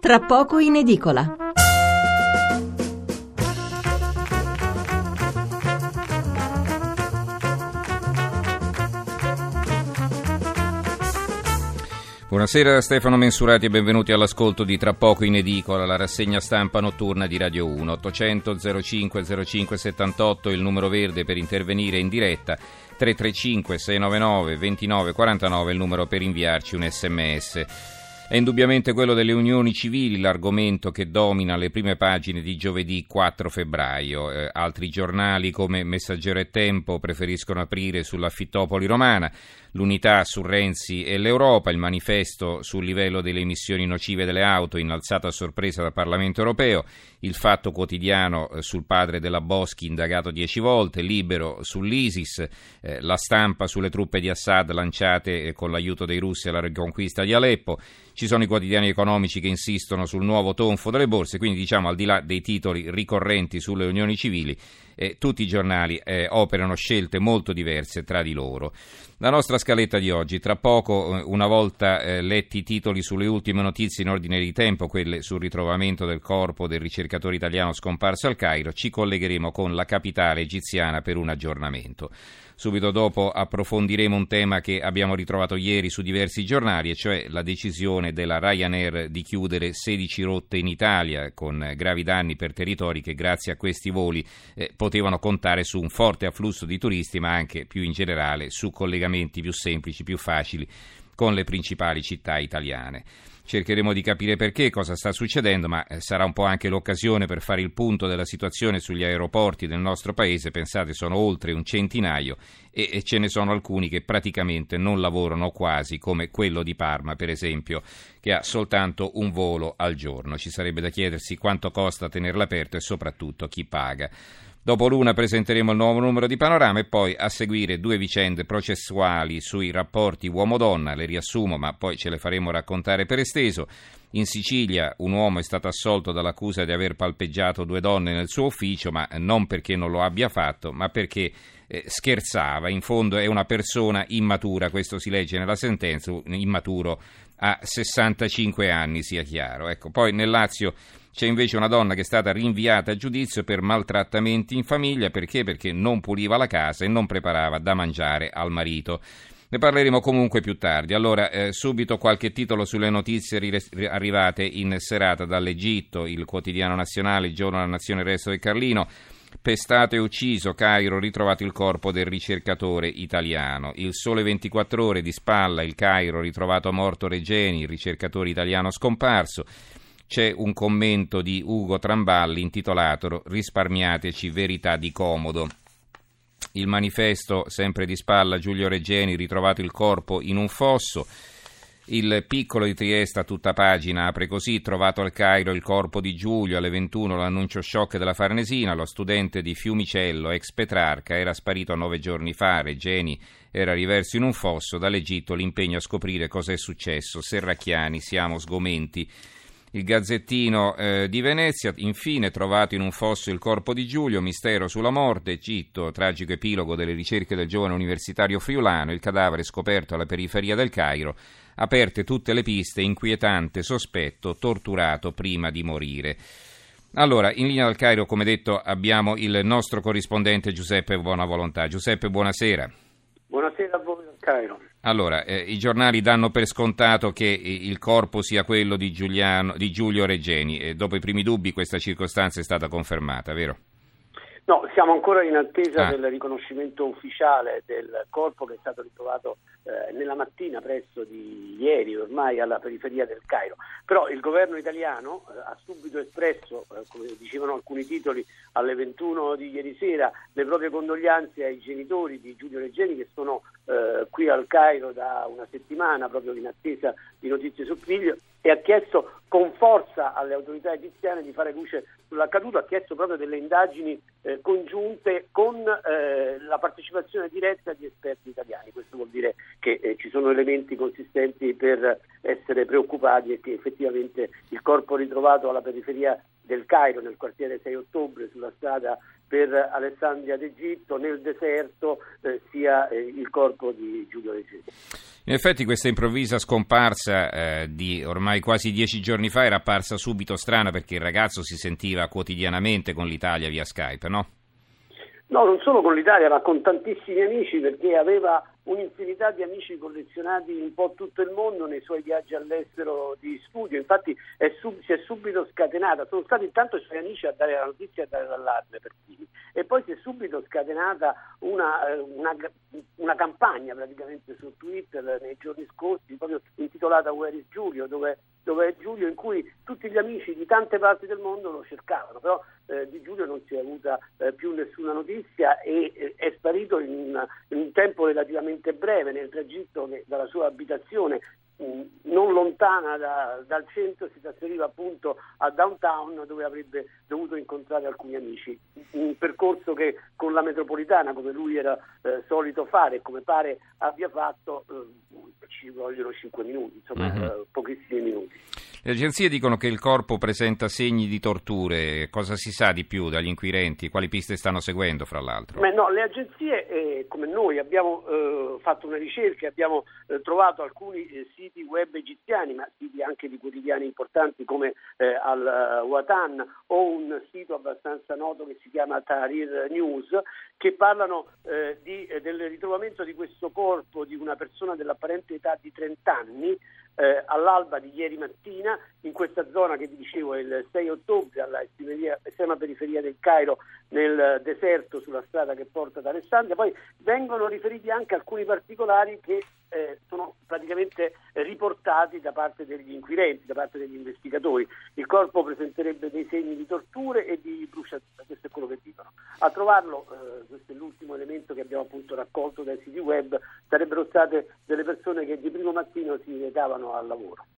Tra poco in edicola. Buonasera Stefano Mensurati e benvenuti all'ascolto di Tra poco in edicola, la rassegna stampa notturna di Radio 1. 800 05 05 78 il numero verde per intervenire in diretta, 335 699 29 49 il numero per inviarci un sms. È indubbiamente quello delle unioni civili l'argomento che domina le prime pagine di giovedì 4 febbraio. Eh, altri giornali come Messaggero e Tempo preferiscono aprire sull'affittopoli romana, l'unità su Renzi e l'Europa, il manifesto sul livello delle emissioni nocive delle auto innalzato a sorpresa dal Parlamento europeo, il fatto quotidiano eh, sul padre della Boschi indagato dieci volte, libero sull'ISIS, eh, la stampa sulle truppe di Assad lanciate eh, con l'aiuto dei russi alla riconquista di Aleppo. Ci sono i quotidiani economici che insistono sul nuovo tonfo delle borse, quindi diciamo al di là dei titoli ricorrenti sulle unioni civili, eh, tutti i giornali eh, operano scelte molto diverse tra di loro. La nostra scaletta di oggi, tra poco, eh, una volta eh, letti i titoli sulle ultime notizie in ordine di tempo, quelle sul ritrovamento del corpo del ricercatore italiano scomparso al Cairo, ci collegheremo con la capitale egiziana per un aggiornamento. Subito dopo approfondiremo un tema che abbiamo ritrovato ieri su diversi giornali, e cioè la decisione della Ryanair di chiudere 16 rotte in Italia con gravi danni per territori che grazie a questi voli eh, potevano contare su un forte afflusso di turisti, ma anche più in generale su collegamenti più semplici, più facili con le principali città italiane. Cercheremo di capire perché, cosa sta succedendo, ma eh, sarà un po' anche l'occasione per fare il punto della situazione sugli aeroporti del nostro paese. Pensate, sono oltre un centinaio e, ce ne sono alcuni che praticamente non lavorano quasi, come quello di Parma, per esempio, che ha soltanto un volo al giorno. Ci sarebbe da chiedersi quanto costa tenerlo aperto e soprattutto chi paga. Dopo l'una presenteremo il nuovo numero di Panorama e poi a seguire due vicende processuali sui rapporti uomo-donna, le riassumo ma poi ce le faremo raccontare per esteso. In Sicilia un uomo è stato assolto dall'accusa di aver palpeggiato due donne nel suo ufficio, ma non perché non lo abbia fatto, ma perché eh, scherzava. In fondo è una persona immatura, questo si legge nella sentenza, immaturo a 65 anni, sia chiaro. Ecco, poi nel Lazio c'è invece una donna che è stata rinviata a giudizio per maltrattamenti in famiglia perché? Perché non puliva la casa e non preparava da mangiare al marito. Ne parleremo comunque più tardi. Allora, eh, subito qualche titolo sulle notizie arrivate in serata dall'Egitto, il quotidiano nazionale, il giorno della nazione, il resto del Carlino. Pestato e ucciso, Cairo, ritrovato il corpo del ricercatore italiano. Il sole 24 ore di spalla, il Cairo, ritrovato morto Regeni, il ricercatore italiano scomparso c'è un commento di Ugo Tramballi intitolato Risparmiateci verità di comodo. Il manifesto, sempre di spalla, Giulio Reggeni, ritrovato il corpo in un fosso. Il piccolo di Trieste a tutta pagina apre così, trovato al Cairo il corpo di Giulio, alle 21 l'annuncio shock della Farnesina, lo studente di Fiumicello, ex Petrarca, era sparito nove giorni fa, Regeni era riverso in un fosso, dall'Egitto l'impegno a scoprire cosa è successo, Serracchiani, siamo sgomenti. Il Gazzettino eh, di Venezia, infine trovato in un fosso il corpo di Giulio, mistero sulla morte, Egitto, tragico epilogo delle ricerche del giovane universitario friulano, il cadavere scoperto alla periferia del Cairo, aperte tutte le piste, inquietante sospetto, torturato prima di morire. Allora, in linea dal Cairo, come detto, abbiamo il nostro corrispondente Giuseppe Buonavolontà. Giuseppe, buonasera. Buonasera a voi Cairo. Allora, eh, i giornali danno per scontato che il corpo sia quello di, Giuliano, di Giulio Regeni e dopo i primi dubbi questa circostanza è stata confermata, vero? No, siamo ancora in attesa ah. del riconoscimento ufficiale del corpo che è stato ritrovato eh, nella mattina presto di ieri, ormai alla periferia del Cairo. Però il governo italiano eh, ha subito espresso, eh, come dicevano alcuni titoli, alle 21 di ieri sera, le proprie condoglianze ai genitori di Giulio Regeni che sono eh, qui al Cairo da una settimana, proprio in attesa di notizie sul figlio, e ha chiesto con forza alle autorità egiziane di fare luce sull'accaduto, ha chiesto proprio delle indagini eh, congiunte con eh, la partecipazione diretta di esperti italiani. Questo vuol dire che eh, ci sono elementi consistenti per essere preoccupati e che effettivamente il corpo ritrovato alla periferia del Cairo, nel quartiere 6 ottobre, sulla strada per Alessandria d'Egitto, nel deserto, eh, sia eh, il corpo di Giulio Regeni. In effetti questa improvvisa scomparsa eh, di ormai quasi dieci giorni fa era apparsa subito strana perché il ragazzo si sentiva quotidianamente con l'Italia via Skype, no? No, non solo con l'Italia, ma con tantissimi amici perché aveva un'infinità di amici collezionati in po' tutto il mondo nei suoi viaggi all'estero di studio, infatti è sub, si è subito scatenata, sono stati intanto i suoi amici a dare la notizia e a dare l'allarme per primi e poi si è subito scatenata una, eh, una, una, campagna praticamente su Twitter nei giorni scorsi, proprio intitolata Where is Giulio, dove, dove è Giulio? In cui tutti gli amici di tante parti del mondo lo cercavano, però eh, di Giulio non si è avuta eh, più nessuna notizia e eh, è sparito in, in un tempo relativamente breve nel tragitto che dalla sua abitazione non lontana da, dal centro si trasferiva appunto a downtown dove avrebbe dovuto incontrare alcuni amici. Un percorso che con la metropolitana, come lui era eh, solito fare e come pare abbia fatto, eh, ci vogliono 5 minuti, insomma mm-hmm. eh, pochissimi minuti. Le agenzie dicono che il corpo presenta segni di torture, cosa si sa di più dagli inquirenti? Quali piste stanno seguendo fra l'altro? Beh, no, le agenzie eh, come noi abbiamo eh, fatto una ricerca, abbiamo eh, trovato alcuni eh, siti web egiziani, ma siti anche di quotidiani importanti come eh, al Watan o un sito abbastanza noto che si chiama Tahrir News, che parlano eh, di, del ritrovamento di questo corpo di una persona dell'apparente età di 30 anni eh, all'alba di ieri mattina in questa zona che vi dicevo è il 6 ottobre alla estrema periferia del Cairo nel deserto sulla strada che porta ad Alessandria. Poi vengono riferiti anche alcuni particolari che eh, sono praticamente riportati da parte degli inquirenti, da parte degli investigatori. Il corpo presenterebbe dei segni di torture e di bruciatura, questo è quello che dicono. A trovarlo, eh, questo è l'ultimo elemento che abbiamo appunto raccolto dai siti web, sarebbero state delle persone che di primo mattino si recavano al lavoro.